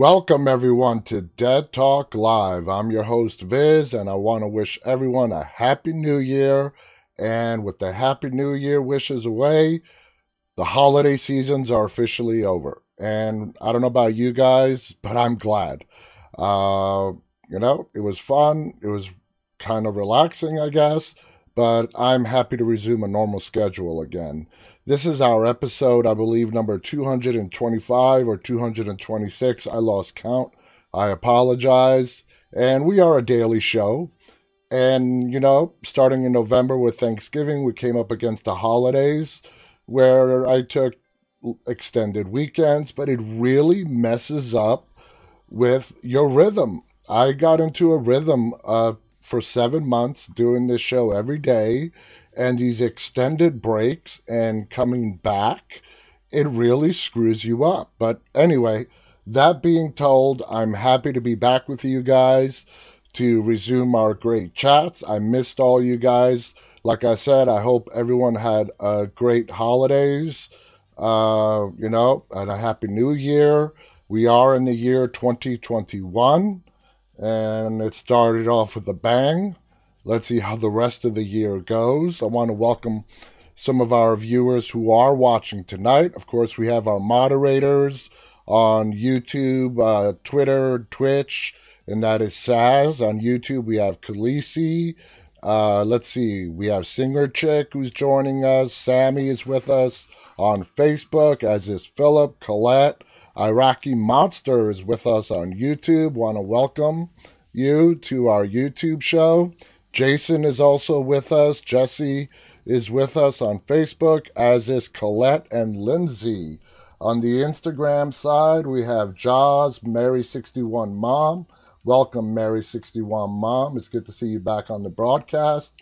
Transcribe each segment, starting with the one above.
Welcome, everyone, to Dead Talk Live. I'm your host, Viz, and I want to wish everyone a Happy New Year. And with the Happy New Year wishes away, the holiday seasons are officially over. And I don't know about you guys, but I'm glad. Uh, you know, it was fun. It was kind of relaxing, I guess, but I'm happy to resume a normal schedule again. This is our episode, I believe, number 225 or 226. I lost count. I apologize. And we are a daily show. And, you know, starting in November with Thanksgiving, we came up against the holidays where I took extended weekends, but it really messes up with your rhythm. I got into a rhythm uh, for seven months doing this show every day and these extended breaks and coming back, it really screws you up. But anyway, that being told, I'm happy to be back with you guys to resume our great chats. I missed all you guys. Like I said, I hope everyone had a great holidays, uh, you know, and a happy new year. We are in the year 2021, and it started off with a bang. Let's see how the rest of the year goes. I want to welcome some of our viewers who are watching tonight. Of course, we have our moderators on YouTube, uh, Twitter, Twitch, and that is Saz. On YouTube, we have Khaleesi. Uh, let's see, we have Singer Chick who's joining us. Sammy is with us on Facebook, as is Philip, Colette. Iraqi Monster is with us on YouTube. Want to welcome you to our YouTube show. Jason is also with us. Jesse is with us on Facebook, as is Colette and Lindsay. On the Instagram side, we have Jaws, Mary61 Mom. Welcome, Mary61 Mom. It's good to see you back on the broadcast.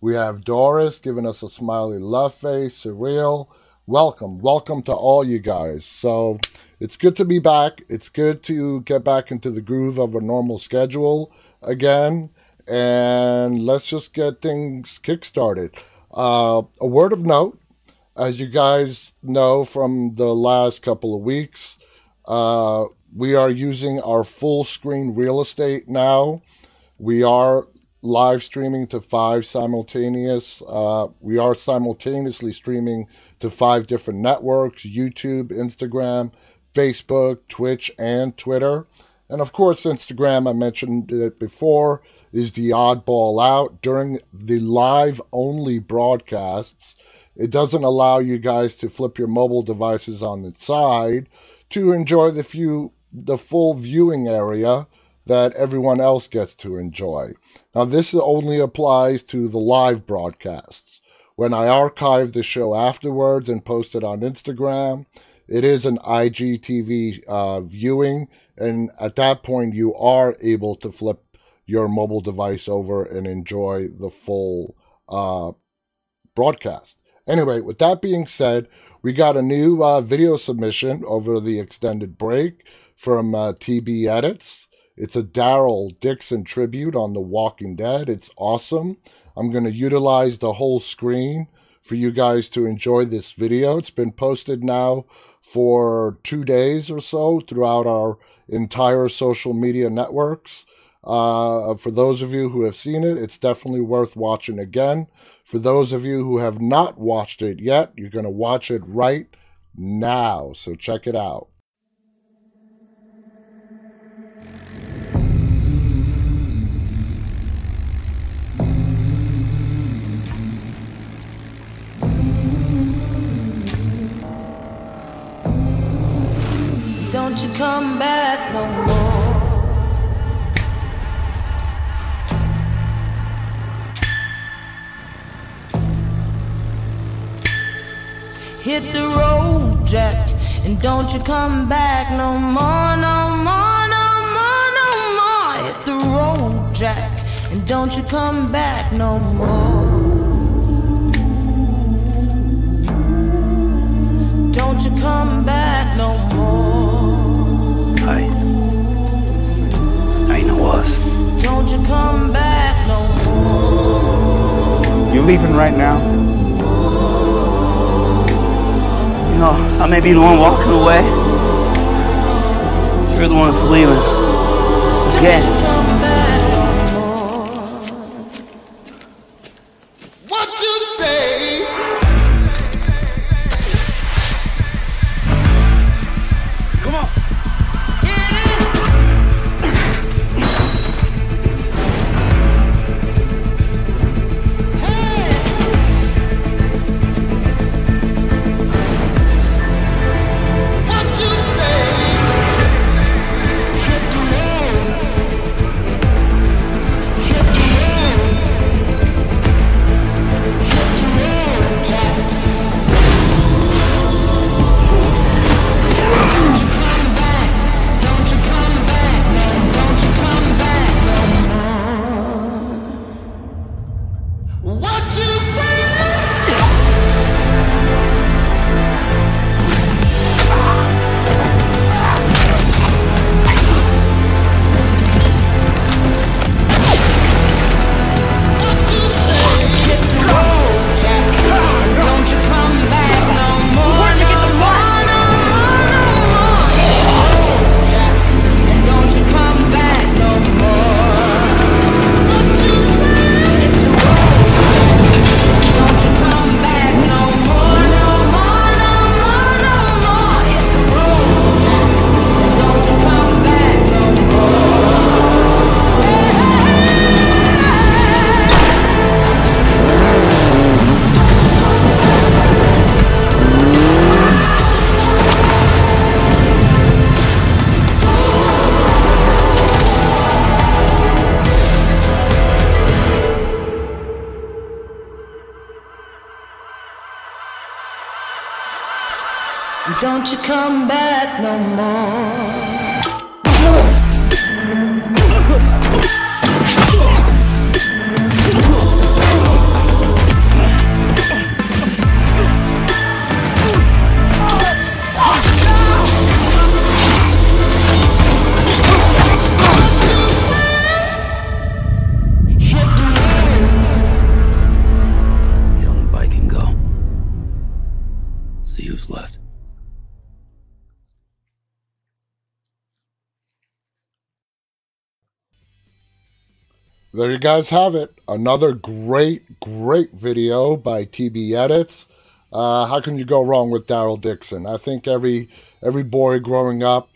We have Doris giving us a smiley love face, surreal. Welcome, welcome to all you guys. So it's good to be back. It's good to get back into the groove of a normal schedule again and let's just get things kickstarted. Uh, a word of note, as you guys know from the last couple of weeks, uh, we are using our full screen real estate now. We are live streaming to five simultaneous. Uh, we are simultaneously streaming to five different networks YouTube, Instagram, Facebook, Twitch, and Twitter. And of course, Instagram, I mentioned it before is the oddball out during the live only broadcasts. It doesn't allow you guys to flip your mobile devices on the side to enjoy the few the full viewing area that everyone else gets to enjoy. Now this only applies to the live broadcasts. When I archive the show afterwards and post it on Instagram, it is an IGTV uh, viewing, and at that point you are able to flip your mobile device over and enjoy the full uh, broadcast. Anyway, with that being said, we got a new uh, video submission over the extended break from uh, TB Edits. It's a Daryl Dixon tribute on The Walking Dead. It's awesome. I'm going to utilize the whole screen for you guys to enjoy this video. It's been posted now for two days or so throughout our entire social media networks. Uh, for those of you who have seen it, it's definitely worth watching again. For those of you who have not watched it yet, you're going to watch it right now. So check it out. Don't you come back no more. Hit the road, Jack, and don't you come back no more, no more, no more, no more. Hit the road, Jack, and don't you come back no more. Don't you come back no more. Hi. I know us. Don't you come back no more. You leaving right now? Know, I may be the one walking away. You're the one that's leaving. Again. Don't you come back no more. There you guys have it. Another great, great video by TB Edits. Uh, how can you go wrong with Daryl Dixon? I think every every boy growing up,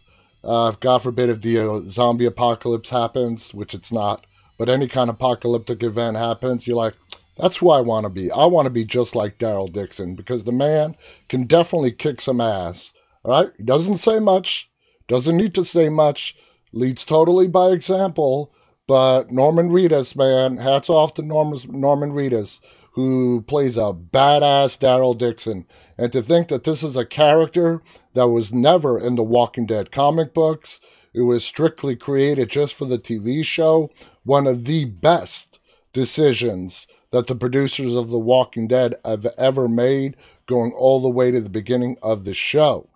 uh, God forbid if the uh, zombie apocalypse happens, which it's not, but any kind of apocalyptic event happens, you're like, that's who I want to be. I want to be just like Daryl Dixon because the man can definitely kick some ass. All right, he doesn't say much, doesn't need to say much, leads totally by example but Norman Reedus, man, hats off to Norman, Norman Reedus, who plays a badass Daryl Dixon. And to think that this is a character that was never in the Walking Dead comic books, it was strictly created just for the TV show, one of the best decisions that the producers of The Walking Dead have ever made, going all the way to the beginning of the show.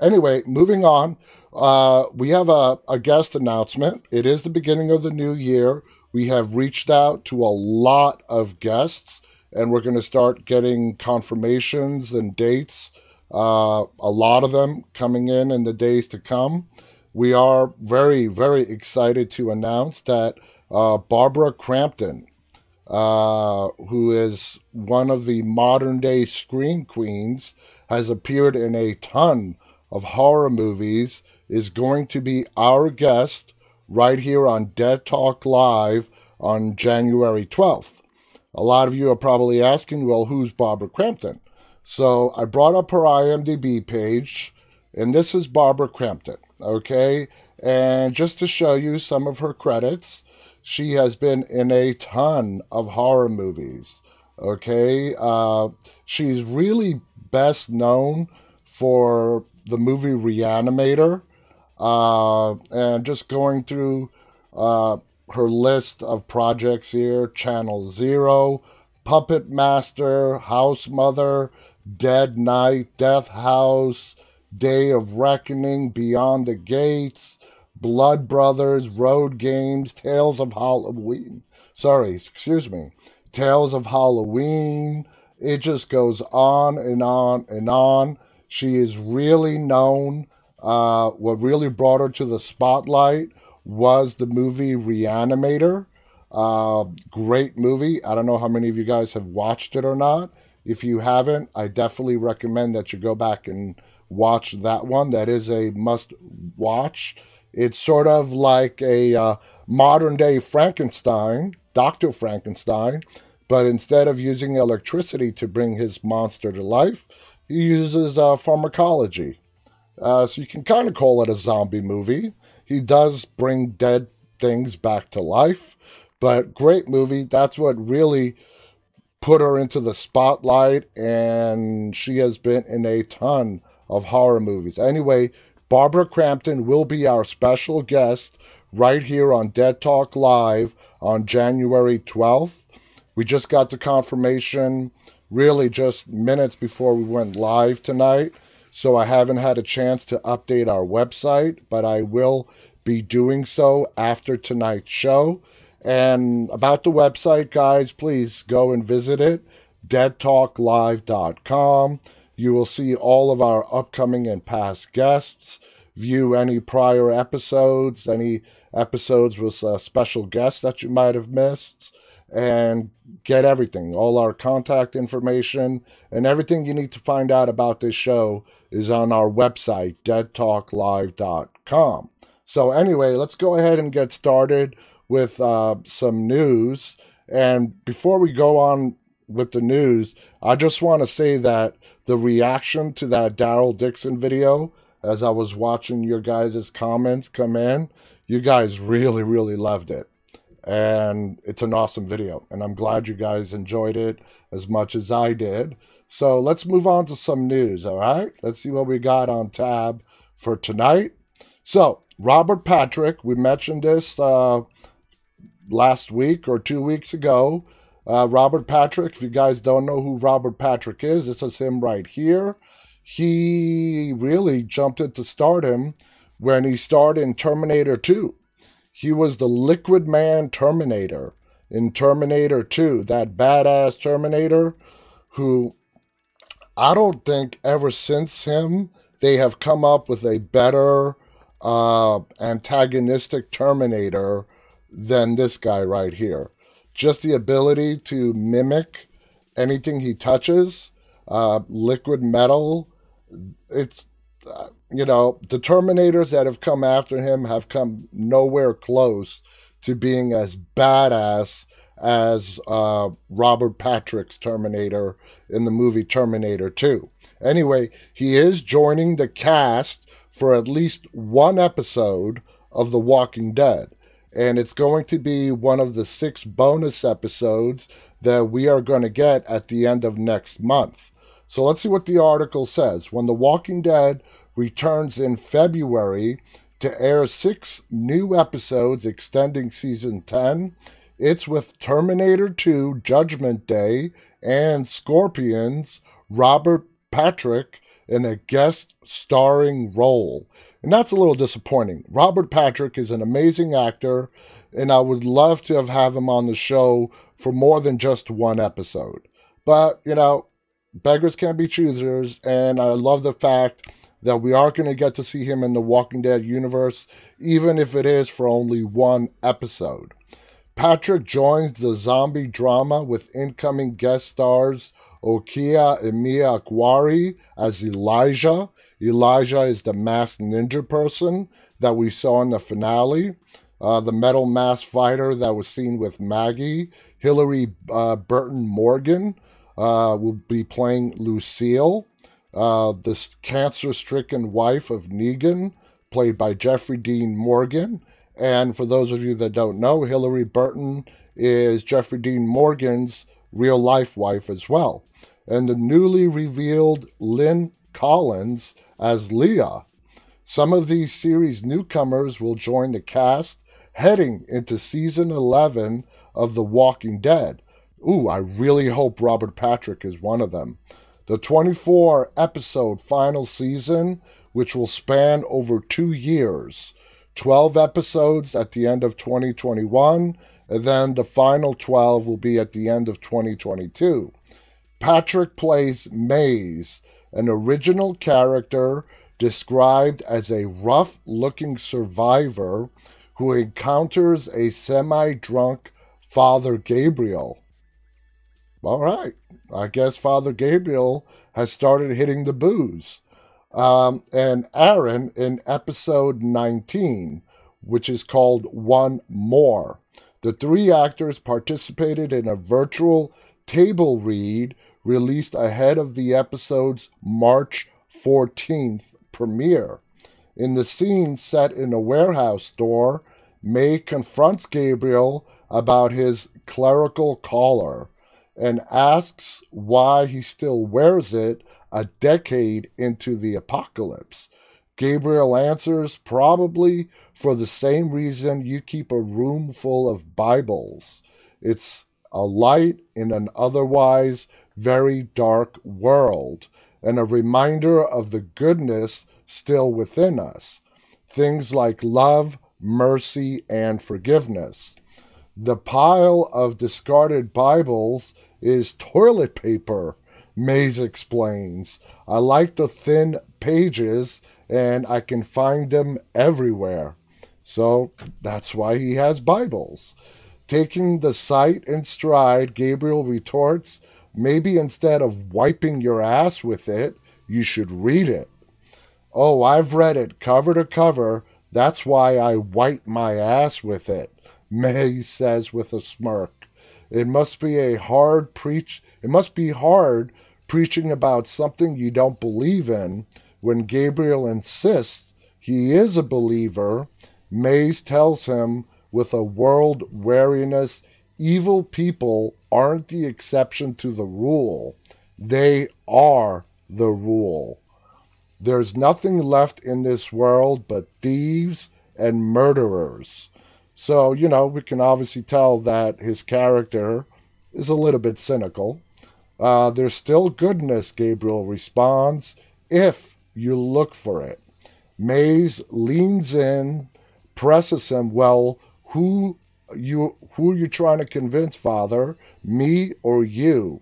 Anyway, moving on. Uh, we have a, a guest announcement. It is the beginning of the new year. We have reached out to a lot of guests, and we're going to start getting confirmations and dates. Uh, a lot of them coming in in the days to come. We are very, very excited to announce that uh, Barbara Crampton, uh, who is one of the modern day screen queens, has appeared in a ton of horror movies is going to be our guest right here on Dead Talk Live on January 12th. A lot of you are probably asking, well, who's Barbara Crampton? So I brought up her IMDb page, and this is Barbara Crampton, okay? And just to show you some of her credits, she has been in a ton of horror movies, okay? Uh, she's really best known for the movie Reanimator, uh, and just going through uh, her list of projects here Channel Zero, Puppet Master, House Mother, Dead Night, Death House, Day of Reckoning, Beyond the Gates, Blood Brothers, Road Games, Tales of Halloween. Sorry, excuse me. Tales of Halloween. It just goes on and on and on. She is really known Uh, what really brought her to the spotlight was the movie Reanimator. Uh, great movie. I don't know how many of you guys have watched it or not. If you haven't, I definitely recommend that you go back and watch that one. That is a must watch. It's sort of like a uh, modern day Frankenstein, Dr. Frankenstein, but instead of using electricity to bring his monster to life, he uses uh, pharmacology. Uh, so you can kind of call it a zombie movie. He does bring dead things back to life, but great movie. That's what really put her into the spotlight, and she has been in a ton of horror movies. Anyway, Barbara Crampton will be our special guest right here on Dead Talk Live on January 12th. We just got the confirmation really just minutes before we went live tonight. So I haven't had a chance to update our website, but I will be doing so after tonight's show. And about the website, guys, please go and visit it deadtalklive.com. You will see all of our upcoming and past guests, view any prior episodes, any episodes with special guests that you might have missed, and get everything. All our contact information and everything you need to find out about this show is on our website, deadtalklive.com. So, anyway, let's go ahead and get started with uh, some news. And before we go on with the news, I just want to say that the reaction to that Daryl Dixon video, as I was watching your guys' comments come in, you guys really, really loved it. And it's an awesome video. And I'm glad you guys enjoyed it as much as I did. So let's move on to some news, all right? Let's see what we got on tab for tonight. So, Robert Patrick, we mentioned this uh, last week or two weeks ago. Uh, Robert Patrick, if you guys don't know who Robert Patrick is, this is him right here. He really jumped into stardom when he starred in Terminator 2. He was the Liquid Man Terminator in Terminator 2, that badass Terminator who I don't think ever since him they have come up with a better uh, antagonistic Terminator than this guy right here just the ability to mimic anything he touches, uh, liquid metal. It's, uh, you know, the Terminators that have come after him have come nowhere close to being as badass as uh, Robert Patrick's Terminator in the movie Terminator 2. Anyway, he is joining the cast for at least one episode of The Walking Dead and it's going to be one of the six bonus episodes that we are going to get at the end of next month. So let's see what the article says. When The Walking Dead returns in February to air six new episodes extending season 10, it's with Terminator 2 Judgment Day and Scorpions Robert Patrick in a guest starring role. And that's a little disappointing. Robert Patrick is an amazing actor, and I would love to have, have him on the show for more than just one episode. But, you know, beggars can't be choosers, and I love the fact that we are going to get to see him in the Walking Dead universe, even if it is for only one episode. Patrick joins the zombie drama with incoming guest stars Okea Eme-Akwari as Elijah. Elijah is the masked ninja person that we saw in the finale. Uh, the metal mask fighter that was seen with Maggie. Hilarie uh, Burton Morgan uh, will be playing Lucille. Uh, this cancer stricken wife of Negan, played by Jeffrey Dean Morgan. And for those of you that don't know, Hilarie Burton is Jeffrey Dean Morgan's real life wife as well and the newly revealed Lynn Collins as Leah. Some of these series newcomers will join the cast heading into season 11 of The Walking Dead. Ooh, I really hope Robert Patrick is one of them. The 24 episode final season, which will span over two years, 12 episodes at the end of 2021, and then the final 12 will be at the end of 2022. Patrick plays Mays, an original character described as a rough looking survivor who encounters a semi drunk Father Gabriel. All right, I guess Father Gabriel has started hitting the booze. Um, and Aaron in episode 19, which is called One More. The three actors participated in a virtual table read released ahead of the episode's March 14th premiere. In the scene set in a warehouse store, May confronts Gabriel about his clerical collar and asks why he still wears it a decade into the apocalypse. Gabriel answers, probably for the same reason you keep a room full of Bibles. It's a light in an otherwise very dark world and a reminder of the goodness still within us. Things like love, mercy, and forgiveness. The pile of discarded Bibles is toilet paper, Mays explains. I like the thin pages and I can find them everywhere. So that's why he has Bibles. Taking the sight in stride, Gabriel retorts, maybe instead of wiping your ass with it, you should read it. Oh, I've read it cover to cover. That's why I wipe my ass with it, May says with a smirk. It must be a hard preach it must be hard preaching about something you don't believe in when Gabriel insists he is a believer. Mays tells him with a world wariness evil people aren't the exception to the rule. They are the rule. There's nothing left in this world but thieves and murderers. So, you know, we can obviously tell that his character is a little bit cynical. Uh, there's still goodness, Gabriel responds, if you look for it. Mays leans in, presses him, Well, who you who are you trying to convince, Father? Me or you?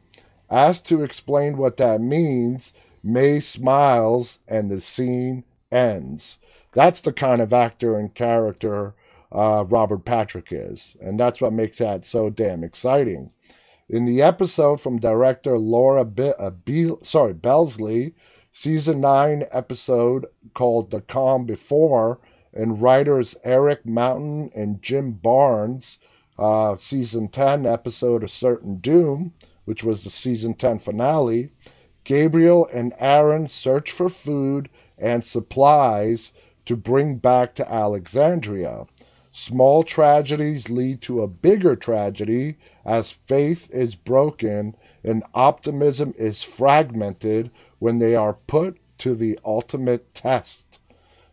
Asked to explain what that means, May smiles and the scene ends. That's the kind of actor and character uh, Robert Patrick is, and that's what makes that so damn exciting. In the episode from director Laura B- uh, B- sorry Belsey, season nine episode called "The Calm Before," and writers Erik Mountain and Jim Barnes, uh, season ten episode "A Certain Doom," which was the season ten finale. Gabriel and Aaron search for food and supplies to bring back to Alexandria. Small tragedies lead to a bigger tragedy as faith is broken and optimism is fragmented when they are put to the ultimate test.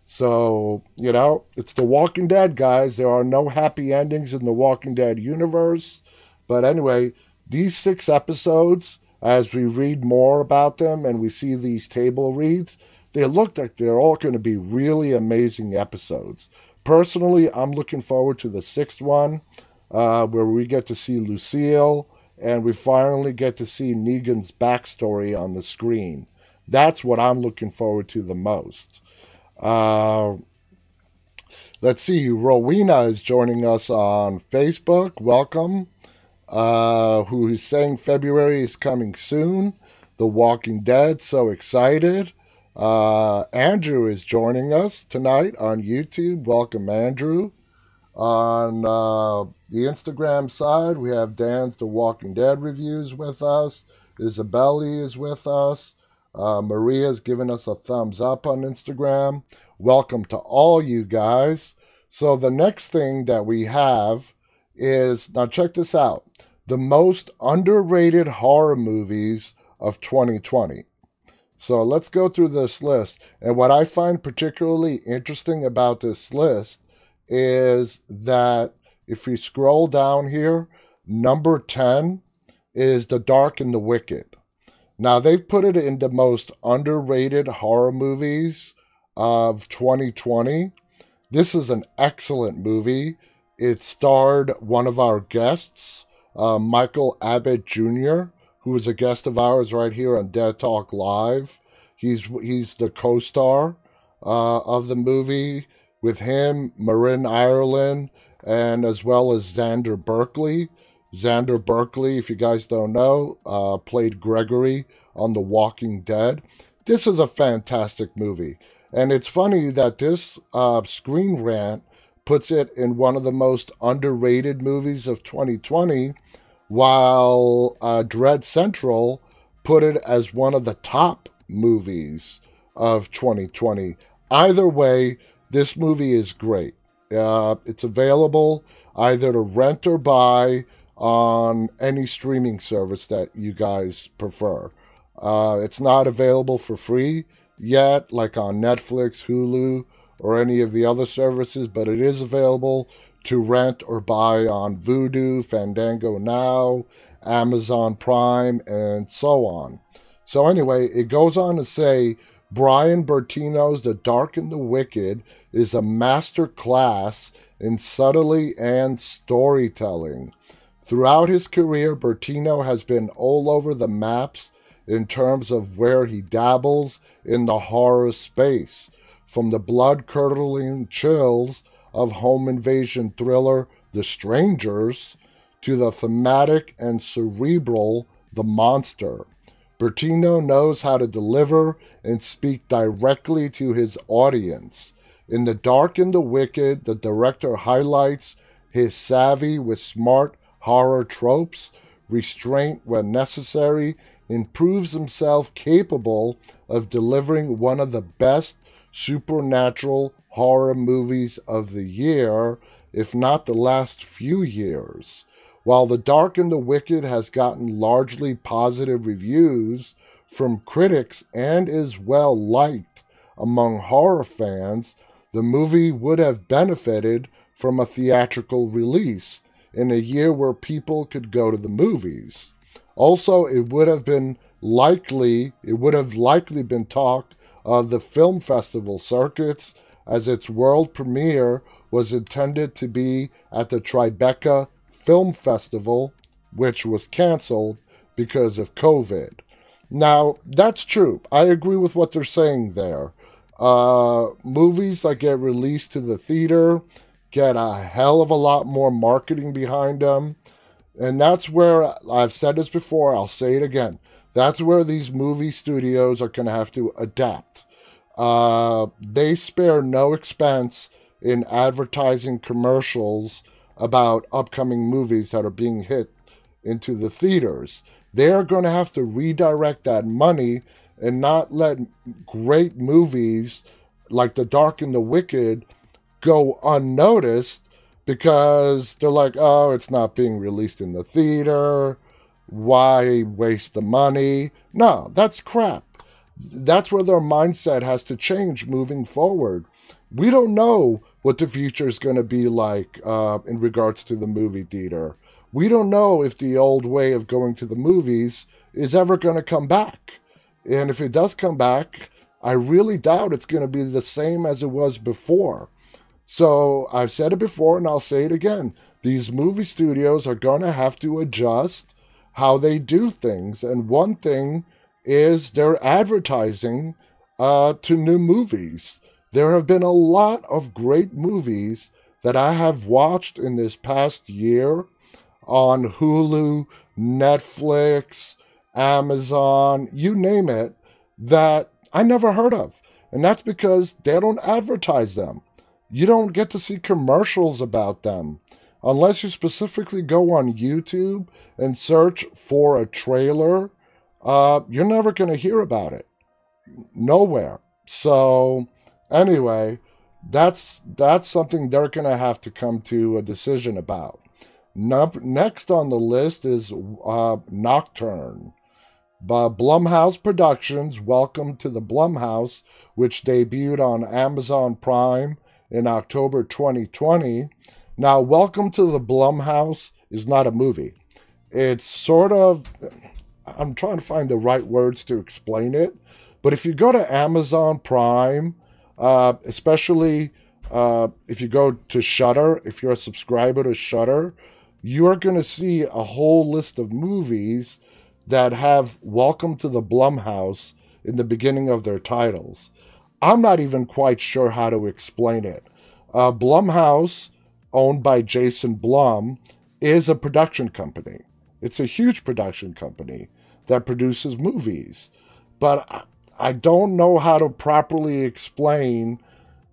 So, you know, it's The Walking Dead, guys. There are no happy endings in the Walking Dead universe. But anyway, these six episodes, as we read more about them and we see these table reads, they look like they're all going to be really amazing episodes. Personally, I'm looking forward to the sixth one, uh, where we get to see Lucille and we finally get to see Negan's backstory on the screen. That's what I'm looking forward to the most. Uh, let's see, Rowena is joining us on Facebook. Welcome. Uh, who is saying February is coming soon. The Walking Dead, so excited. Uh, Andrew is joining us tonight on YouTube. Welcome, Andrew. On uh, the Instagram side, we have Dan's The Walking Dead reviews with us. Isabelli is with us. Uh, Maria's given us a thumbs up on Instagram. Welcome to all you guys. So, the next thing that we have is now check this out the most underrated horror movies of 2020. So let's go through this list. And what I find particularly interesting about this list is that if we scroll down here, number 10 is The Dark and the Wicked. Now, they've put it in the most underrated horror movies of 2020. This is an excellent movie. It starred one of our guests, uh, Michael Abbott Jr., who is a guest of ours right here on Dead Talk Live. He's he's the co-star. uh, of the movie with him, Marin Ireland, and as well as Xander Berkeley. Xander Berkeley, if you guys don't know, uh, played Gregory on The Walking Dead. This is a fantastic movie. And it's funny that this uh, Screen Rant puts it in one of the most underrated movies of 2020, while uh, Dread Central put it as one of the top movies of 2020. Either way, this movie is great. Uh, it's available either to rent or buy on any streaming service that you guys prefer. Uh, it's not available for free yet, like on Netflix, Hulu, or any of the other services, but it is available to rent or buy on Vudu, Fandango Now, Amazon Prime, and so on. So, anyway, it goes on to say Brian Bertino's The Dark and the Wicked is a master class in subtlety and storytelling. Throughout his career, Bertino has been all over the maps in terms of where he dabbles in the horror space, from the blood curdling chills of home invasion thriller The Strangers to the thematic and cerebral The Monster. Bertino knows how to deliver and speak directly to his audience. In The Dark and the Wicked, the director highlights his savvy with smart horror tropes, restraint when necessary, and proves himself capable of delivering one of the best supernatural horror movies of the year, if not the last few years. While The Dark and the Wicked has gotten largely positive reviews from critics and is well liked among horror fans, the movie would have benefited from a theatrical release in a year where people could go to the movies. Also, it would have been likely, it would have likely been talk of the film festival circuits as its world premiere was intended to be at the Tribeca Film Festival, which was canceled because of COVID. Now, that's true. I agree with what they're saying there. Uh, movies that get released to the theater get a hell of a lot more marketing behind them. And that's where I've said this before, I'll say it again. That's where these movie studios are going to have to adapt. Uh, they spare no expense in advertising commercials about upcoming movies that are being hit into the theaters. They're going to have to redirect that money and not let great movies like The Dark and the Wicked go unnoticed because they're like, oh, it's not being released in the theater. Why waste the money? No, that's crap. That's where their mindset has to change moving forward. We don't know what the future is going to be like uh, in regards to the movie theater. We don't know if the old way of going to the movies is ever going to come back. And if it does come back, I really doubt it's going to be the same as it was before. So I've said it before and I'll say it again. These movie studios are going to have to adjust how they do things. And one thing is their advertising uh, to new movies. There have been a lot of great movies that I have watched in this past year on Hulu, Netflix, Amazon, you name it, that I never heard of. And that's because they don't advertise them. You don't get to see commercials about them unless you specifically go on YouTube and search for a trailer. Uh, you're never going to hear about it. Nowhere. So, anyway, that's that's something they're going to have to come to a decision about. Next on the list is uh, Nocturne. By Blumhouse Productions, welcome to the Blumhouse, which debuted on Amazon Prime in October 2020. Now, Welcome to the Blumhouse is not a movie. It's sort of, I'm trying to find the right words to explain it, but if you go to Amazon Prime, uh, especially uh, if you go to Shudder, if you're a subscriber to Shudder, you are going to see a whole list of movies that have Welcome to the Blumhouse in the beginning of their titles. I'm not even quite sure how to explain it. Uh, Blumhouse, owned by Jason Blum, is a production company. It's a huge production company that produces movies. But I don't know how to properly explain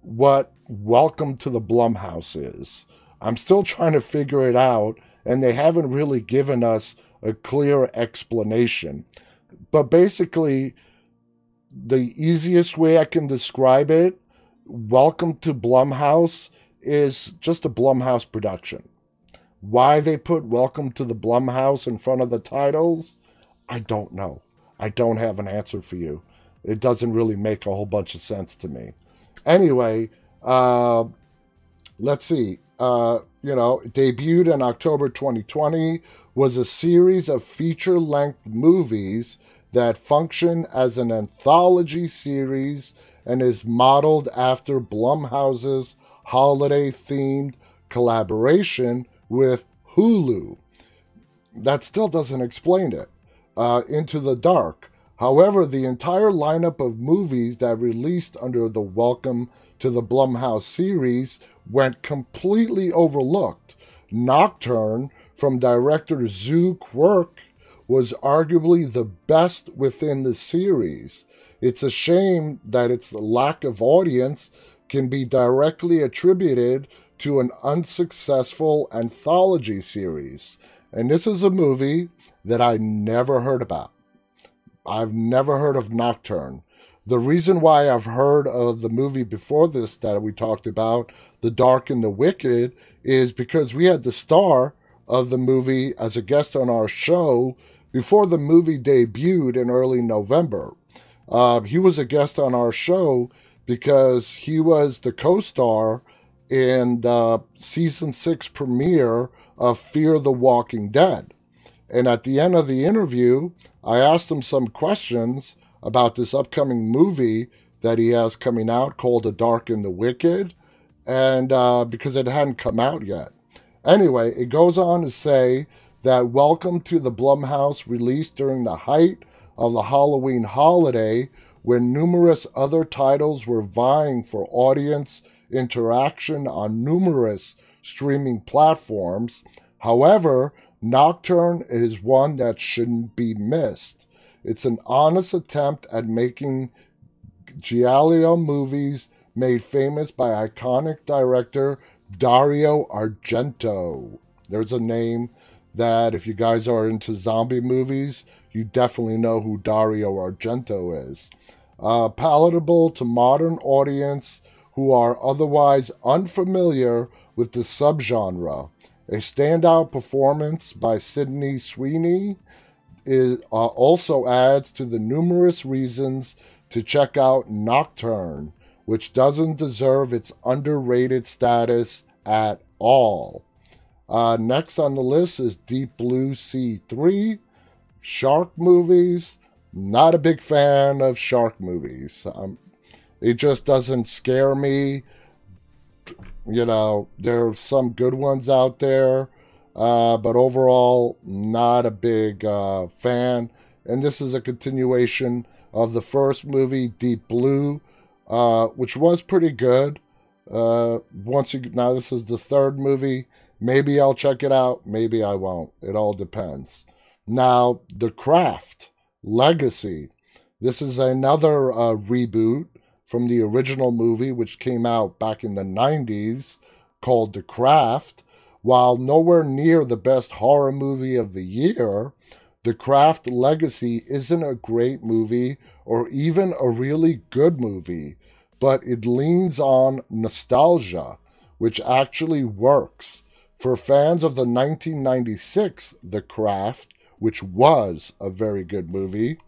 what Welcome to the Blumhouse is. I'm still trying to figure it out, and they haven't really given us a clear explanation. But basically, the easiest way I can describe it, Welcome to Blumhouse is just a Blumhouse production. Why they put Welcome to the Blumhouse in front of the titles, I don't know. I don't have an answer for you. It doesn't really make a whole bunch of sense to me. Anyway, uh, let's see. Uh, you know, debuted in October 2020, was a series of feature length movies that function as an anthology series and is modeled after Blumhouse's holiday themed collaboration with Hulu. That still doesn't explain it. Uh, Into the Dark. However, the entire lineup of movies that released under the Welcome to the Blumhouse series went completely overlooked. Nocturne from director Zu Quirke was arguably the best within the series. It's a shame that its lack of audience can be directly attributed to an unsuccessful anthology series. And this is a movie that I never heard about. I've never heard of Nocturne. The reason why I've heard of the movie before this that we talked about, The Dark and the Wicked, is because we had the star of the movie as a guest on our show before the movie debuted in early November. Uh, he was a guest on our show because he was the co star in season six premiere of Fear the Walking Dead. And at the end of the interview, I asked him some questions about this upcoming movie that he has coming out called The Dark and the Wicked, and uh, because it hadn't come out yet. Anyway, it goes on to say that Welcome to the Blumhouse released during the height of the Halloween holiday when numerous other titles were vying for audience interaction on numerous streaming platforms. However, Nocturne is one that shouldn't be missed. It's an honest attempt at making Giallo movies made famous by iconic director Dario Argento. There's a name that, if you guys are into zombie movies, you definitely know who Dario Argento is. Uh, palatable to modern audience who are otherwise unfamiliar with the subgenre. A standout performance by Sydney Sweeney is, uh, also adds to the numerous reasons to check out Nocturne, which doesn't deserve its underrated status at all. Uh, next on the list is Deep Blue Sea 3. Shark movies. Not a big fan of shark movies. Um, it just doesn't scare me you know, there are some good ones out there, uh, but overall, not a big uh, fan. And this is a continuation of the first movie, Deep Blue, uh, which was pretty good. Uh, once you now, this is the third movie. Maybe I'll check it out. Maybe I won't. It all depends. Now, The Craft Legacy. This is another uh, reboot from the original movie, which came out back in the 90s, called The Craft. While nowhere near the best horror movie of the year, The Craft Legacy isn't a great movie or even a really good movie, but it leans on nostalgia, which actually works. For fans of the 1996 The Craft, which was a very good movie,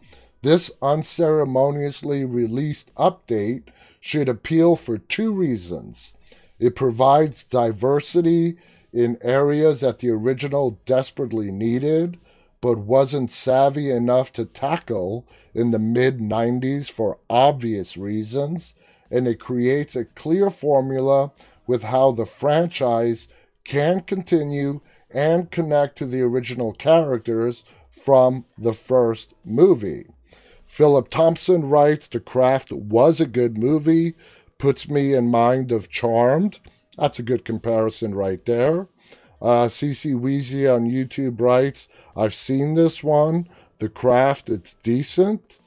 this unceremoniously released update should appeal for two reasons. It provides diversity in areas that the original desperately needed, but wasn't savvy enough to tackle in the mid 90s for obvious reasons, and it creates a clear formula with how the franchise can continue and connect to the original characters from the first movie. Philip Thompson writes The Craft was a good movie, puts me in mind of Charmed. That's a good comparison right there. Uh, CC Weezy on YouTube writes, I've seen this one. The Craft, it's decent.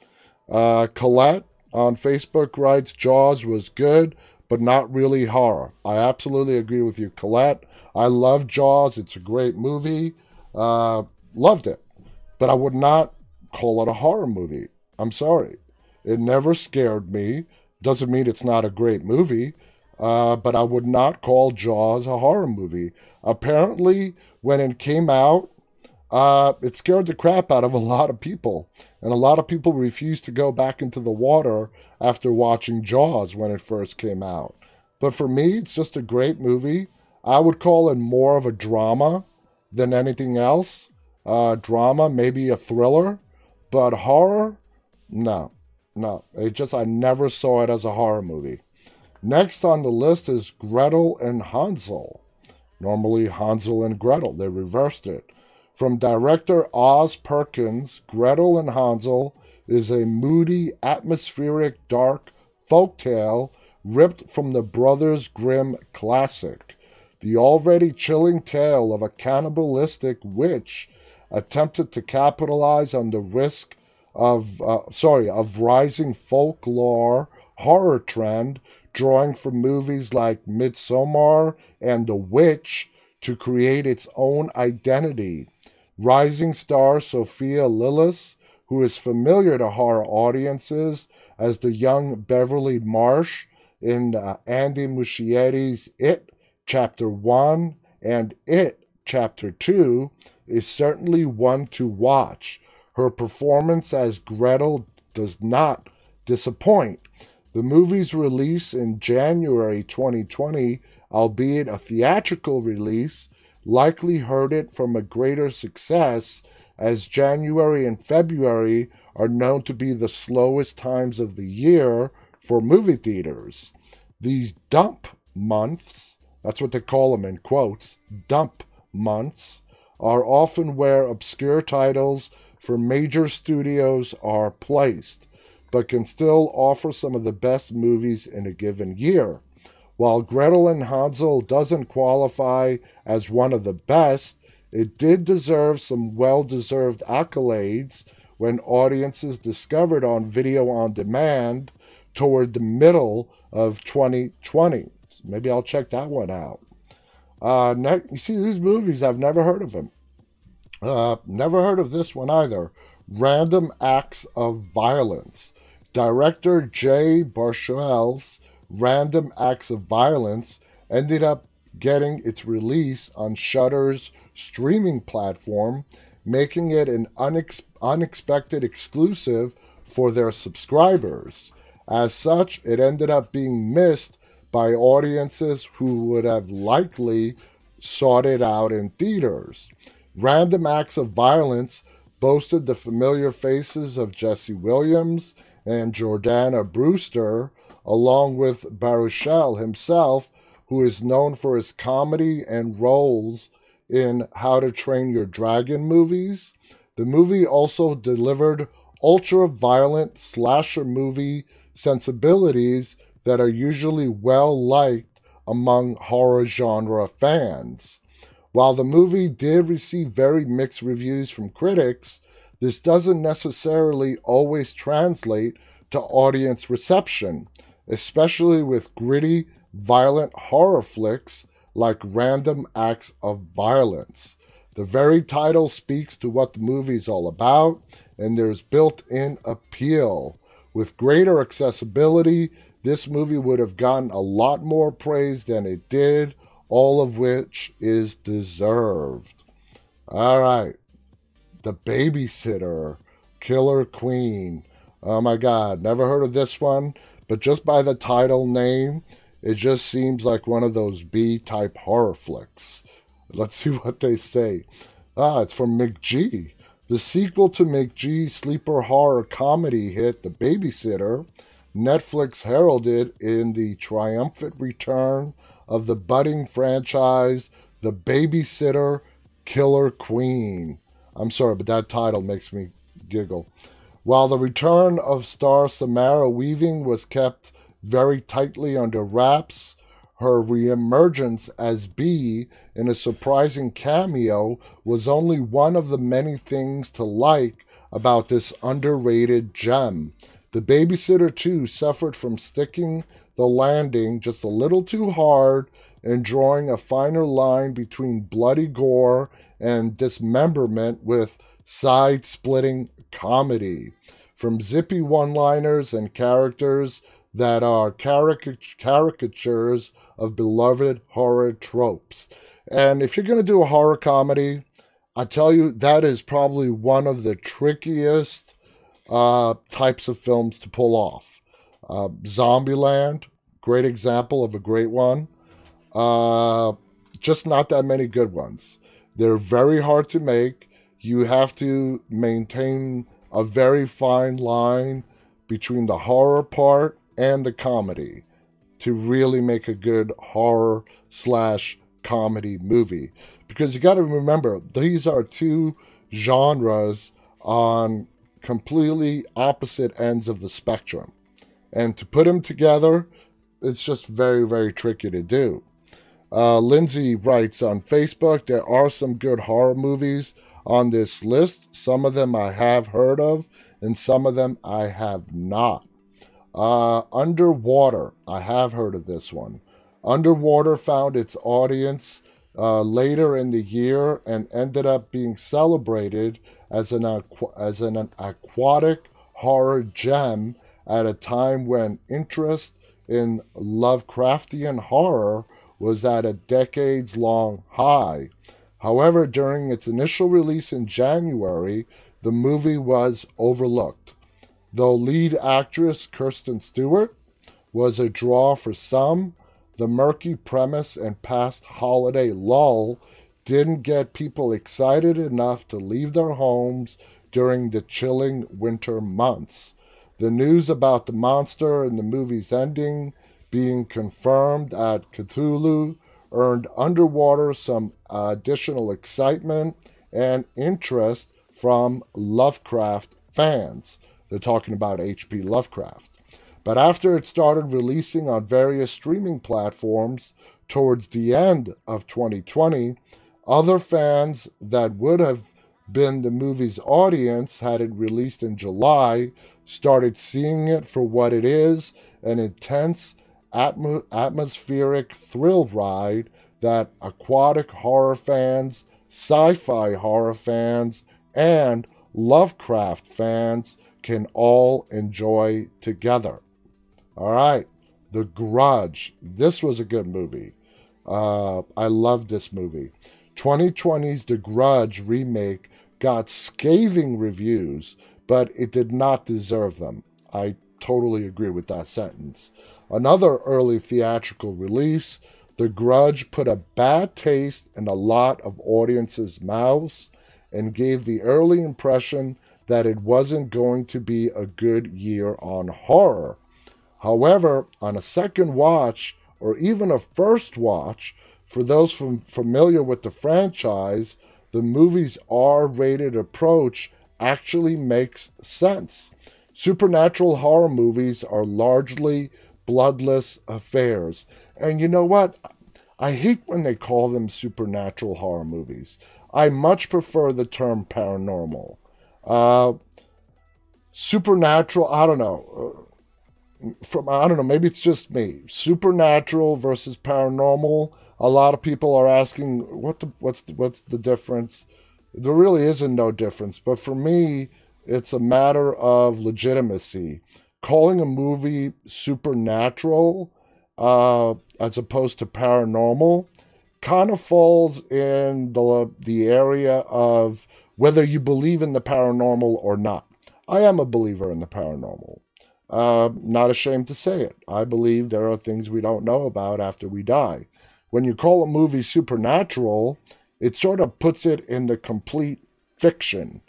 Uh, Colette on Facebook writes, Jaws was good, but not really horror. I absolutely agree with you, Colette. I love Jaws. It's a great movie. Uh, loved it. But I would not call it a horror movie. I'm sorry. It never scared me. Doesn't mean it's not a great movie. Uh, but I would not call Jaws a horror movie. Apparently, when it came out, uh, it scared the crap out of a lot of people. And a lot of people refused to go back into the water after watching Jaws when it first came out. But for me, it's just a great movie. I would call it more of a drama than anything else. Uh, drama, maybe a thriller, but horror, no, no. It just, I never saw it as a horror movie. Next on the list is Gretel and Hansel. Normally Hansel and Gretel, they reversed it. From director Oz Perkins, Gretel and Hansel is a moody, atmospheric, dark folk tale ripped from the Brothers Grimm classic. The already chilling tale of a cannibalistic witch attempted to capitalize on the risk of, uh, sorry, of rising folklore horror trend drawing from movies like Midsommar and The Witch to create its own identity. Rising star Sophia Lillis, who is familiar to horror audiences as the young Beverly Marsh in uh, Andy Muschietti's It Chapter 1 and It Chapter 2, is certainly one to watch. Her performance as Gretel does not disappoint. The movie's release in January 2020, albeit a theatrical release, likely heard it from a greater success as January and February are known to be the slowest times of the year for movie theaters. These dump months, that's what they call them in quotes, dump months, are often where obscure titles for major studios are placed but can still offer some of the best movies in a given year. While Gretel and Hansel doesn't qualify as one of the best, it did deserve some well deserved accolades when audiences discovered on video on demand toward the middle of 2020. So maybe I'll check that one out. Uh, ne- you see, these movies, I've never heard of them. Uh, never heard of this one either. Random Acts of Violence. Director Jay Baruchel's Random Acts of Violence ended up getting its release on Shudder's streaming platform, making it an unex- unexpected exclusive for their subscribers. As such, it ended up being missed by audiences who would have likely sought it out in theaters. Random Acts of Violence boasted the familiar faces of Jesse Williams and Jordana Brewster, along with Baruchel himself, who is known for his comedy and roles in How to Train Your Dragon movies. The movie also delivered ultra violent slasher movie sensibilities that are usually well liked among horror genre fans. While the movie did receive very mixed reviews from critics, this doesn't necessarily always translate to audience reception, especially with gritty, violent horror flicks like Random Acts of Violence. The very title speaks to what the movie is all about, and there's built in appeal. With greater accessibility, this movie would have gotten a lot more praise than it did, all of which is deserved. All right. The Babysitter, Killer Queen. Oh my God, never heard of this one, but just by the title name, it just seems like one of those B type horror flicks. Let's see what they say. Ah, it's from McG. The sequel to McG's sleeper horror comedy hit The Babysitter, Netflix heralded in the triumphant return of the budding franchise The Babysitter Killer Queen. I'm sorry, but that title makes me giggle. While the return of star Samara Weaving was kept very tightly under wraps, her reemergence as Bee in a surprising cameo was only one of the many things to like about this underrated gem. The babysitter, too, suffered from sticking the landing just a little too hard and drawing a finer line between bloody gore and dismemberment with side splitting comedy. From zippy one liners and characters that are caric- caricatures of beloved horror tropes. And if you're going to do a horror comedy, I tell you, that is probably one of the trickiest uh, types of films to pull off. Uh, Zombieland, great example of a great one. Uh, just not that many good ones. They're very hard to make. You have to maintain a very fine line between the horror part and the comedy to really make a good horror slash comedy movie. Because you got to remember, these are two genres on completely opposite ends of the spectrum. And to put them together, it's just very, very tricky to do. Uh, Lindsay writes on Facebook there are some good horror movies on this list. Some of them I have heard of, and some of them I have not. Uh, Underwater, I have heard of this one. Underwater found its audience uh, later in the year and ended up being celebrated as an, aqu- as an aquatic horror gem at a time when interest in Lovecraftian horror was at a decades long high. However, during its initial release in January, the movie was overlooked. Though lead actress Kristen Stewart was a draw for some, the murky premise and past holiday lull didn't get people excited enough to leave their homes during the chilling winter months. The news about the monster and the movie's ending being confirmed at Cthulhu earned Underwater some additional excitement and interest from Lovecraft fans. They're talking about H.P. Lovecraft. But after it started releasing on various streaming platforms towards the end of 2020, other fans that would have been the movie's audience had it released in July started seeing it for what it is an intense atmo- atmospheric thrill ride that aquatic horror fans, sci fi horror fans, and Lovecraft fans can all enjoy together. All right, The Grudge. This was a good movie. Uh, I love this movie. 2020's The Grudge remake got scathing reviews, but it did not deserve them. I totally agree with that sentence. Another early theatrical release, The Grudge put a bad taste in a lot of audiences' mouths and gave the early impression that it wasn't going to be a good year on horror. However, on a second watch or even a first watch, for those from, familiar with the franchise, the movie's R rated approach actually makes sense. Supernatural horror movies are largely bloodless affairs. And you know what? I hate when they call them supernatural horror movies. I much prefer the term paranormal. Uh, supernatural, I don't know. From I don't know, maybe it's just me. Supernatural versus paranormal. A lot of people are asking what the what's the, what's the difference. There really isn't no difference, but for me, it's a matter of legitimacy. Calling a movie supernatural uh, as opposed to paranormal kind of falls in the the area of whether you believe in the paranormal or not. I am a believer in the paranormal. Uh, not ashamed to say it. I believe there are things we don't know about after we die. When you call a movie supernatural, it sort of puts it in the complete fiction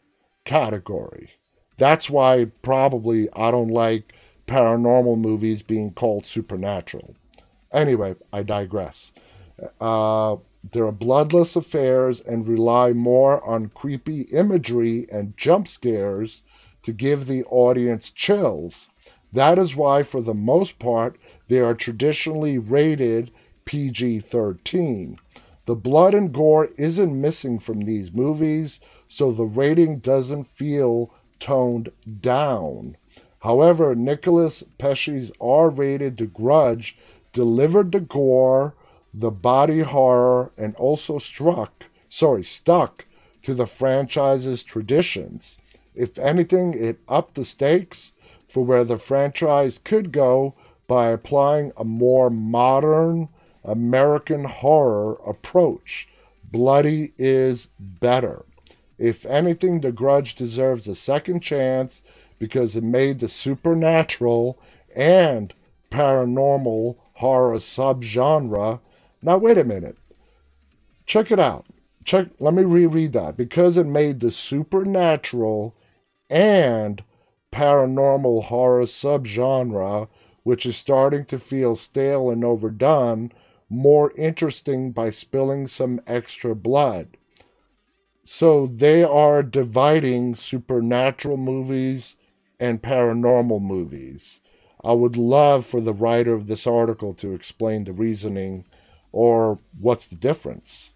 category. That's why probably I don't like paranormal movies being called supernatural. Anyway, I digress. Uh, there are bloodless affairs and rely more on creepy imagery and jump scares to give the audience chills. That is why, for the most part, they are traditionally rated PG 13. The blood and gore isn't missing from these movies, so the rating doesn't feel toned down. However, Nicolas Pesce's R rated The Grudge delivered the gore, the body horror, and also struck, sorry, stuck to the franchise's traditions. If anything, it upped the stakes for where the franchise could go by applying a more modern American horror approach. Bloody is better. If anything, The Grudge deserves a second chance because it made the supernatural and paranormal horror subgenre. Now, wait a minute. Check it out. Check. Let me reread that. Because it made the supernatural and paranormal horror subgenre, which is starting to feel stale and overdone, more interesting by spilling some extra blood. So they are dividing supernatural movies and paranormal movies. I would love for the writer of this article to explain the reasoning or what's the difference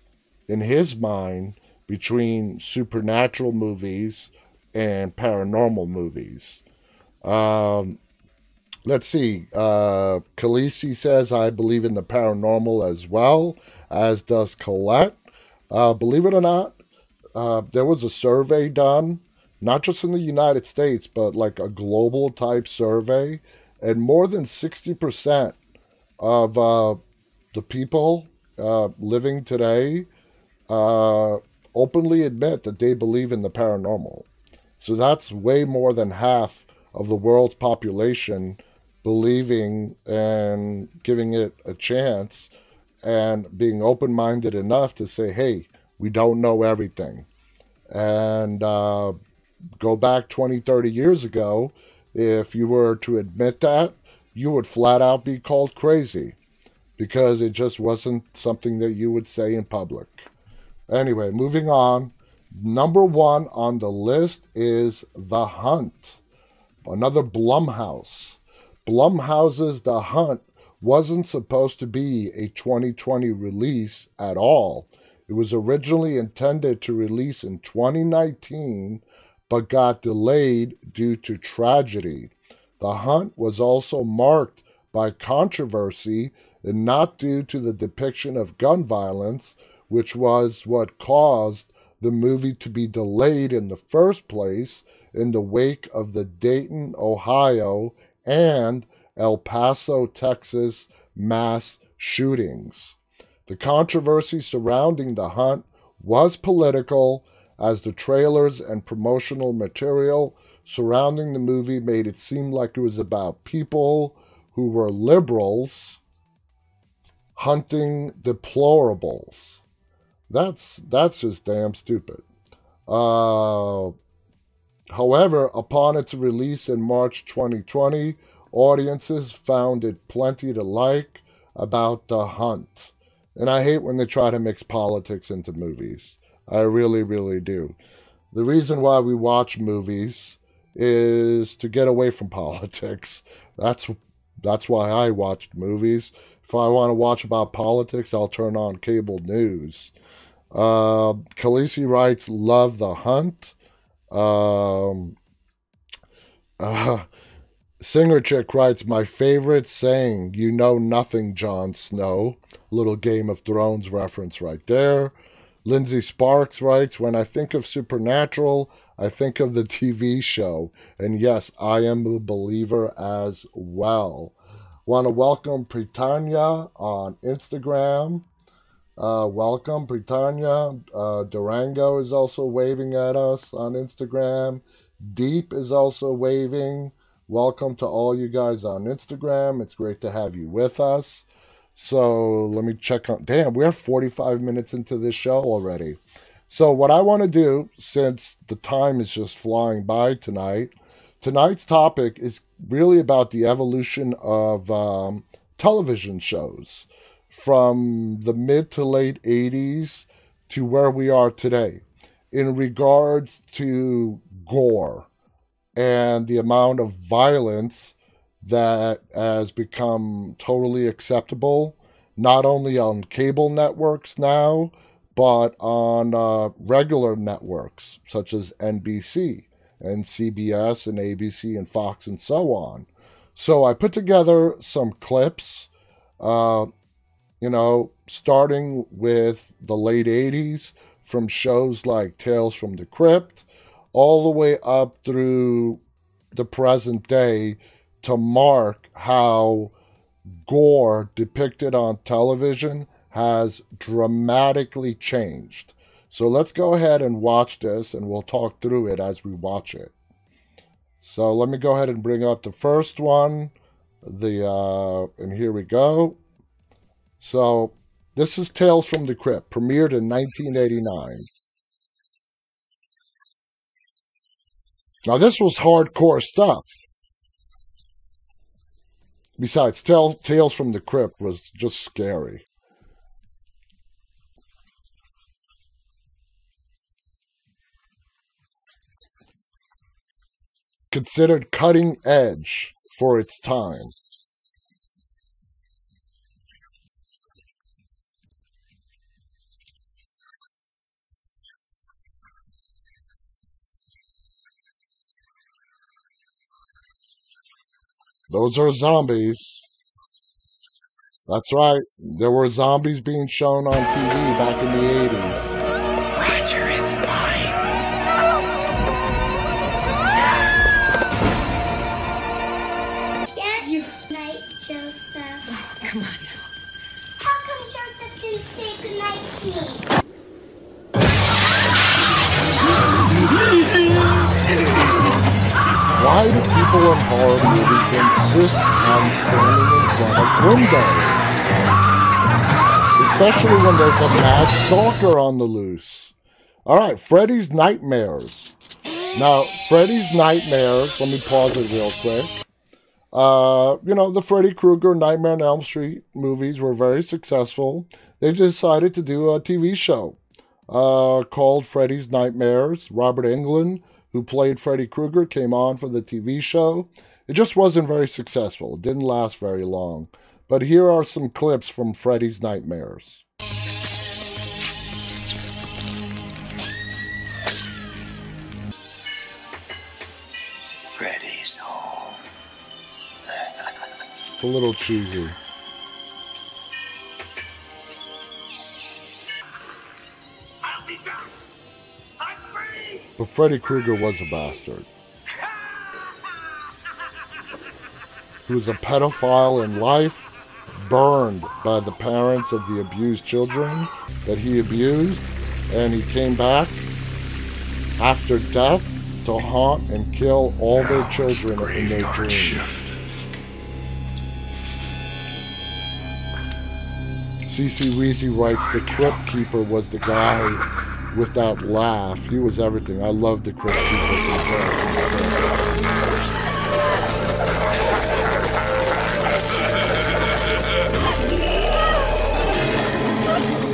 in his mind between supernatural movies and paranormal movies. Um, let's see. Uh, Khaleesi says, I believe in the paranormal as well, as does Colette. Uh, believe it or not, uh, there was a survey done, not just in the United States, but like a global type survey, and more than 60% of uh, the people uh, living today uh, openly admit that they believe in the paranormal. So that's way more than half of the world's population believing and giving it a chance and being open minded enough to say, hey, we don't know everything. And uh, go back 20, 30 years ago, if you were to admit that, you would flat out be called crazy because it just wasn't something that you would say in public. Anyway, moving on. Number one on the list is The Hunt, another Blumhouse. Blumhouse's The Hunt wasn't supposed to be a 2020 release at all. It was originally intended to release in 2019, but got delayed due to tragedy. The Hunt was also marked by controversy and not due to the depiction of gun violence, which was what caused the movie to be delayed in the first place in the wake of the Dayton, Ohio, and El Paso, Texas mass shootings. The controversy surrounding the hunt was political, as the trailers and promotional material surrounding the movie made it seem like it was about people who were liberals hunting deplorables. That's that's just damn stupid. Uh, however, upon its release in March 2020, audiences found it plenty to like about the hunt. And I hate when they try to mix politics into movies. I really, really do. The reason why we watch movies is to get away from politics. That's that's why I watched movies. If I want to watch about politics, I'll turn on cable news. Uh, Khaleesi writes, "Love the hunt." Um, uh, Singer Chick writes, My favorite saying, You know nothing, Jon Snow. Little Game of Thrones reference right there. Lindsay Sparks writes, When I think of Supernatural, I think of the TV show. And yes, I am a believer as well. Want to welcome Britannia on Instagram. Uh, welcome, Britannia. Uh, Durango is also waving at us on Instagram. Deep is also waving. Welcome to all you guys on Instagram. It's great to have you with us. So let me check on. Damn, we're 45 minutes into this show already. So, what I want to do, since the time is just flying by tonight, tonight's topic is really about the evolution of um, television shows from the mid to late 80s to where we are today in regards to gore and the amount of violence that has become totally acceptable, not only on cable networks now, but on uh, regular networks such as NBC and CBS and ABC and Fox and so on. So I put together some clips, uh, you know, starting with the late 80s from shows like Tales from the Crypt, all the way up through the present day to mark how gore depicted on television has dramatically changed. So let's go ahead and watch this and we'll talk through it as we watch it. So let me go ahead and bring up the first one. The uh, and here we go. So this is Tales from the Crypt, premiered in 1989. Now this was hardcore stuff. Besides, tell, Tales from the Crypt was just scary. Considered cutting edge for its time. Those are zombies. That's right. There were zombies being shown on TV back in the 80s. Horror movies insist on standing in front of windows? Especially when there's a mad stalker on the loose. Alright, Freddy's Nightmares. Now, Freddy's Nightmares, let me pause it real quick. Uh, you know, the Freddy Krueger Nightmare on Elm Street movies were very successful. They decided to do a TV show uh, called Freddy's Nightmares. Robert Englund who played Freddy Krueger, came on for the TV show. It just wasn't very successful. It didn't last very long. But here are some clips from Freddy's Nightmares. Freddy's home. It's a little cheesy. But Freddy Krueger was a bastard. He was a pedophile in life, burned by the parents of the abused children that he abused, and he came back after death to haunt and kill all their children in their dreams. CC Weezy writes the Crypt Keeper was the guy with that laugh. He was everything. I loved the Keeper.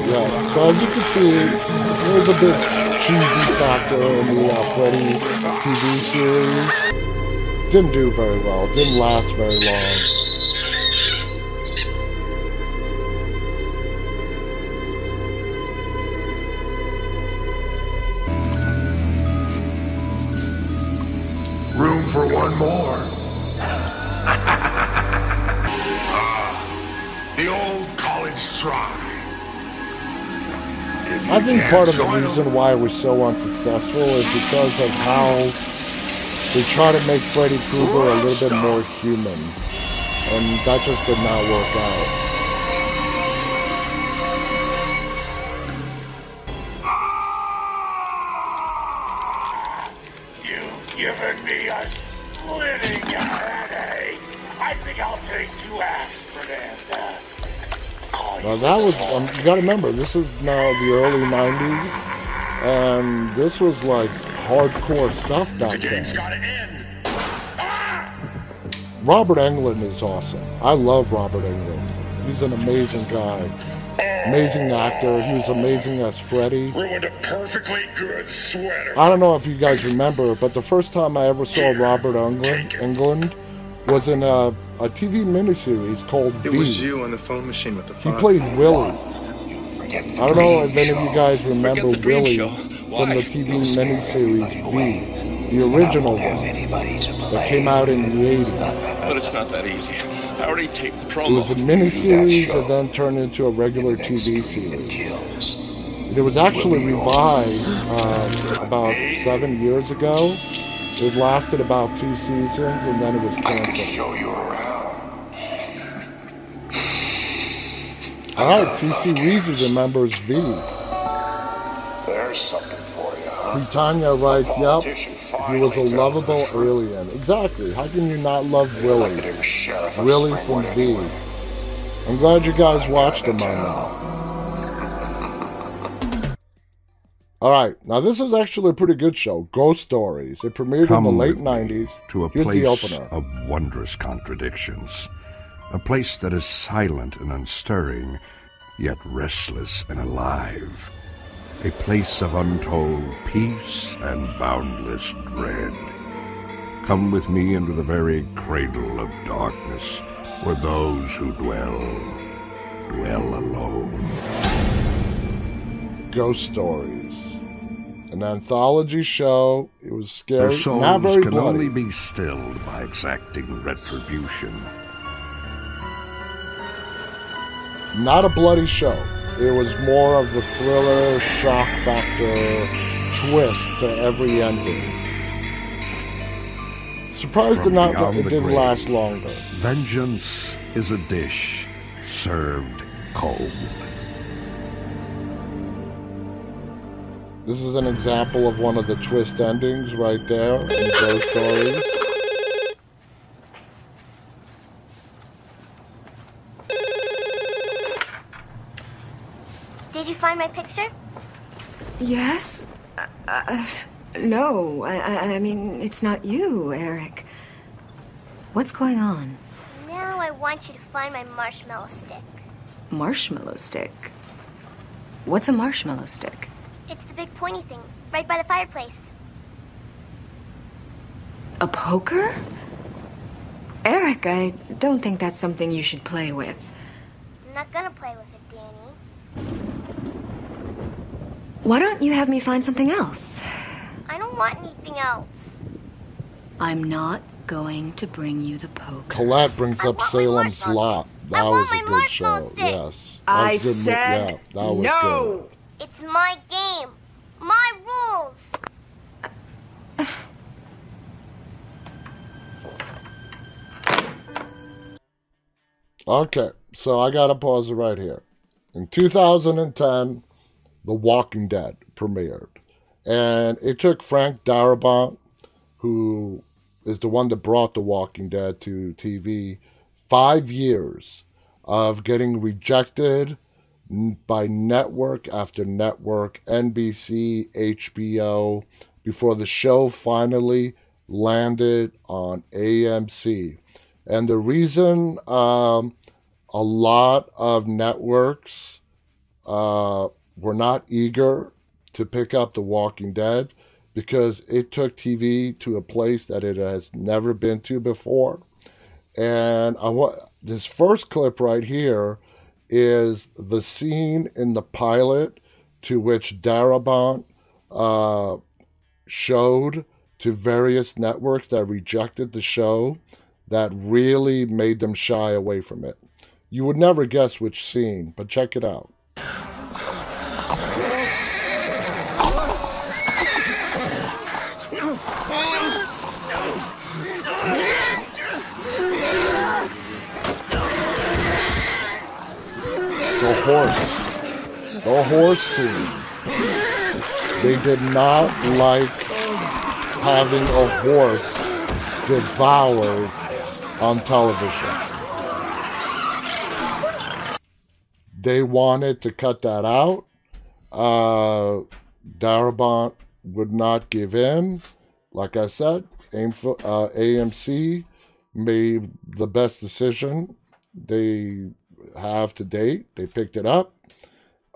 Yeah, so as you can see, there's a bit cheesy factor in the uh, Freddy TV series. Didn't do very well. Didn't last very long. Think part of the reason why we're so unsuccessful is because of how they try to make Freddy Krueger a little bit more human. And that just did not work out. That was um, you gotta remember, this is now the early 90s, and this was like hardcore stuff The back game's then. gotta end. Ah! Robert Englund is awesome. I love Robert Englund. He's an amazing guy. Amazing actor. He was amazing as Freddy. Ruined a perfectly good sweater. I don't know if you guys remember, but the first time I ever saw Robert Englund, England was in a, a TV miniseries called It V. was you on the phone machine with the phone. He played Willie. I don't know if any of you guys remember Willie from the TV miniseries V, the original one that came out in the 80s. But it's not that easy. I already taped the It was a promo. miniseries and then turned into a regular TV series. It was actually revived uh, about seven years ago. It lasted about two seasons and then it was canceled. i Show you around. All right, CC Weezy remembers V. There's something for you, huh? Britannia writes, yep, he was a lovable alien. Exactly. How can you not love Willie? Willie from V. I'm glad you guys watched him by now. All right, now this is actually a pretty good show. Ghost Stories. It premiered Come in the late with me '90s. to a Here's place of wondrous contradictions. A place that is silent and unstirring, yet restless and alive. A place of untold peace and boundless dread. Come with me into the very cradle of darkness, where those who dwell, dwell alone. Ghost Stories. An anthology show. It was Their scary, souls not very can bloody. only be stilled by exacting retribution. Not a bloody show. It was more of the thriller, shock factor, twist to every ending. Surprised From not it didn't grave. last longer. Vengeance is a dish served cold. This is an example of one of the twist endings right there in Ghost Stories. Did you find my picture? Yes? Uh, uh, no, I, I, I mean, it's not you, Eric. What's going on? Now I want you to find my marshmallow stick. Marshmallow stick? What's a marshmallow stick? It's the big pointy thing, right by the fireplace. A poker? Eric, I don't think that's something you should play with. I'm not gonna play with it, Danny. Why don't you have me find something else? I don't want anything else. I'm not going to bring you the poker. Colette brings up want my Salem's marshmallow Lot. stick. That I was want a my good marshmallow show. stick. Yes. I was good said yeah, that was no. It's my game. My rules. Okay, so I got to pause it right here. In 2010, The Walking Dead premiered. And it took Frank Darabont, who is the one that brought The Walking Dead to TV, five years of getting rejected by network after network, NBC, HBO, before the show finally landed on AMC. And the reason um, a lot of networks uh, were not eager to pick up The Walking Dead because it took TV to a place that it has never been to before. And I want this first clip right here is the scene in the pilot to which Darabont uh, showed to various networks that rejected the show that really made them shy away from it. You would never guess which scene, but check it out. Horse. The horse scene. They did not like having a horse devoured on television. They wanted to cut that out. Uh, Darabont would not give in. Like I said, AIM, uh, AMC made the best decision they have to date. They picked it up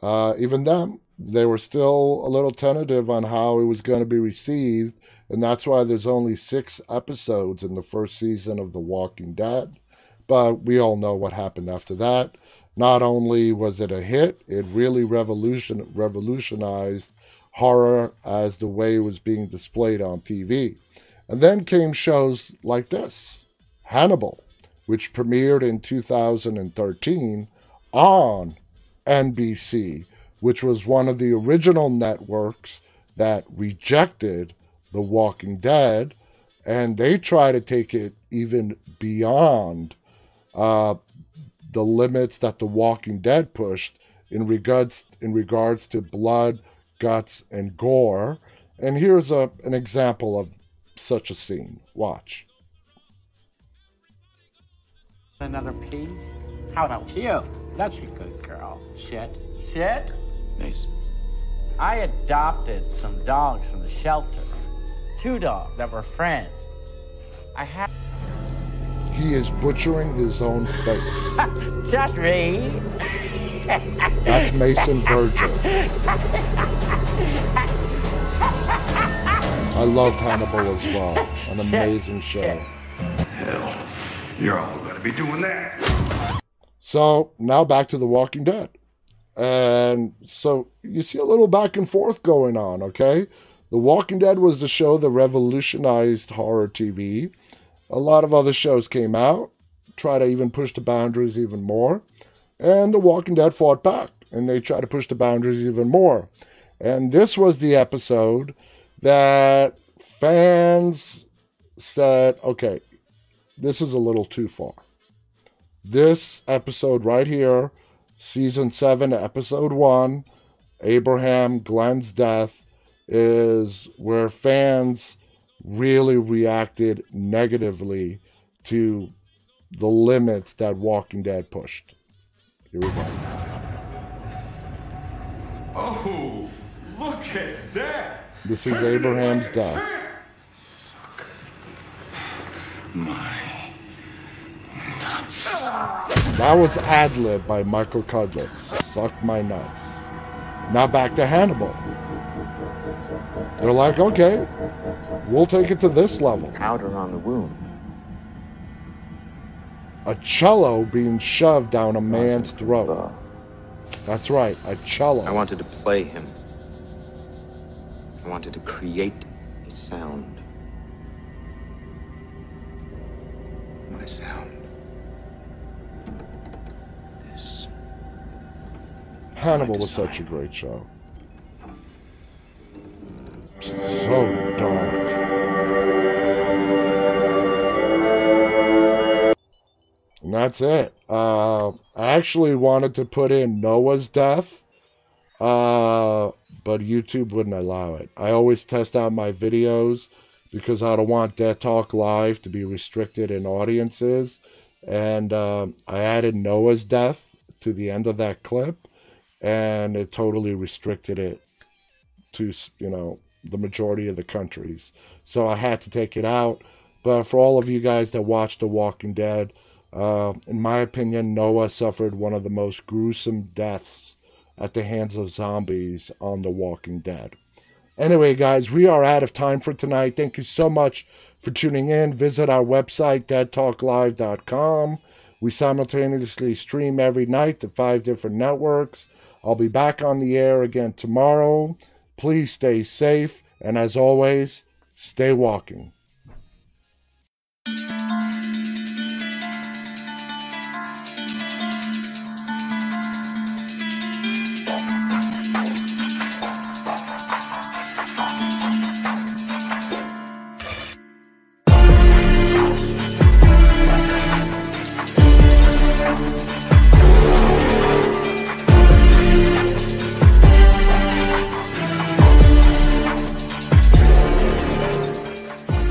uh, even them, they were still a little tentative on how it was going to be received. And that's why there's only six episodes in the first season of The Walking Dead. But we all know what happened after that. Not only was it a hit, it really revolution, revolutionized horror as the way it was being displayed on TV. And then came shows like this Hannibal, which premiered in 2013 on NBC, which was one of the original networks that rejected The Walking Dead. And they try to take it even beyond uh, the limits that The Walking Dead pushed in regards in regards to blood, guts, and gore. And here's a, an example of such a scene. Watch. Another piece? How about you? That's a good girl. Shit. Shit? Nice. I adopted some dogs from the shelter. Two dogs that were friends. I had. He is butchering his own face. Just me. That's Mason Verger. I loved Hannibal as well. An amazing show. Hell, you're all going to be doing that. So now back to The Walking Dead. And so you see a little back and forth going on, okay? The Walking Dead was the show that revolutionized horror TV. A lot of other shows came out, try to even push the boundaries even more. And The Walking Dead fought back and they tried to push the boundaries even more. And this was the episode that fans said, okay, this is a little too far. This episode right here, season 7, episode 1, Abraham Glenn's death, is where fans really reacted negatively to the limits that Walking Dead pushed. Here we go. Oh, look at that! This is Abraham's death. My. That was ad lib by Michael Cudlitz. Suck my nuts. Now back to Hannibal. They're like, okay, we'll take it to this level. Powder on the wound. A cello being shoved down a man's throat. That's right, a cello. I wanted to play him. I wanted to create a sound. My sound. Hannibal was such a great show. So dark. And that's it. Uh, I actually wanted to put in Noah's death, uh, but YouTube wouldn't allow it. I always test out my videos because I don't want Dead Talk Live to be restricted in audiences. And um, I added Noah's death to the end of that clip, and it totally restricted it to, you know, the majority of the countries. So I had to take it out. But for all of you guys that watch The Walking Dead, uh, in my opinion, Noah suffered one of the most gruesome deaths at the hands of zombies on The Walking Dead. Anyway, guys, we are out of time for tonight. Thank you so much for tuning in. Visit our website, deadtalklive.com. We simultaneously stream every night to five different networks. I'll be back on the air again tomorrow. Please stay safe, and as always, stay walking.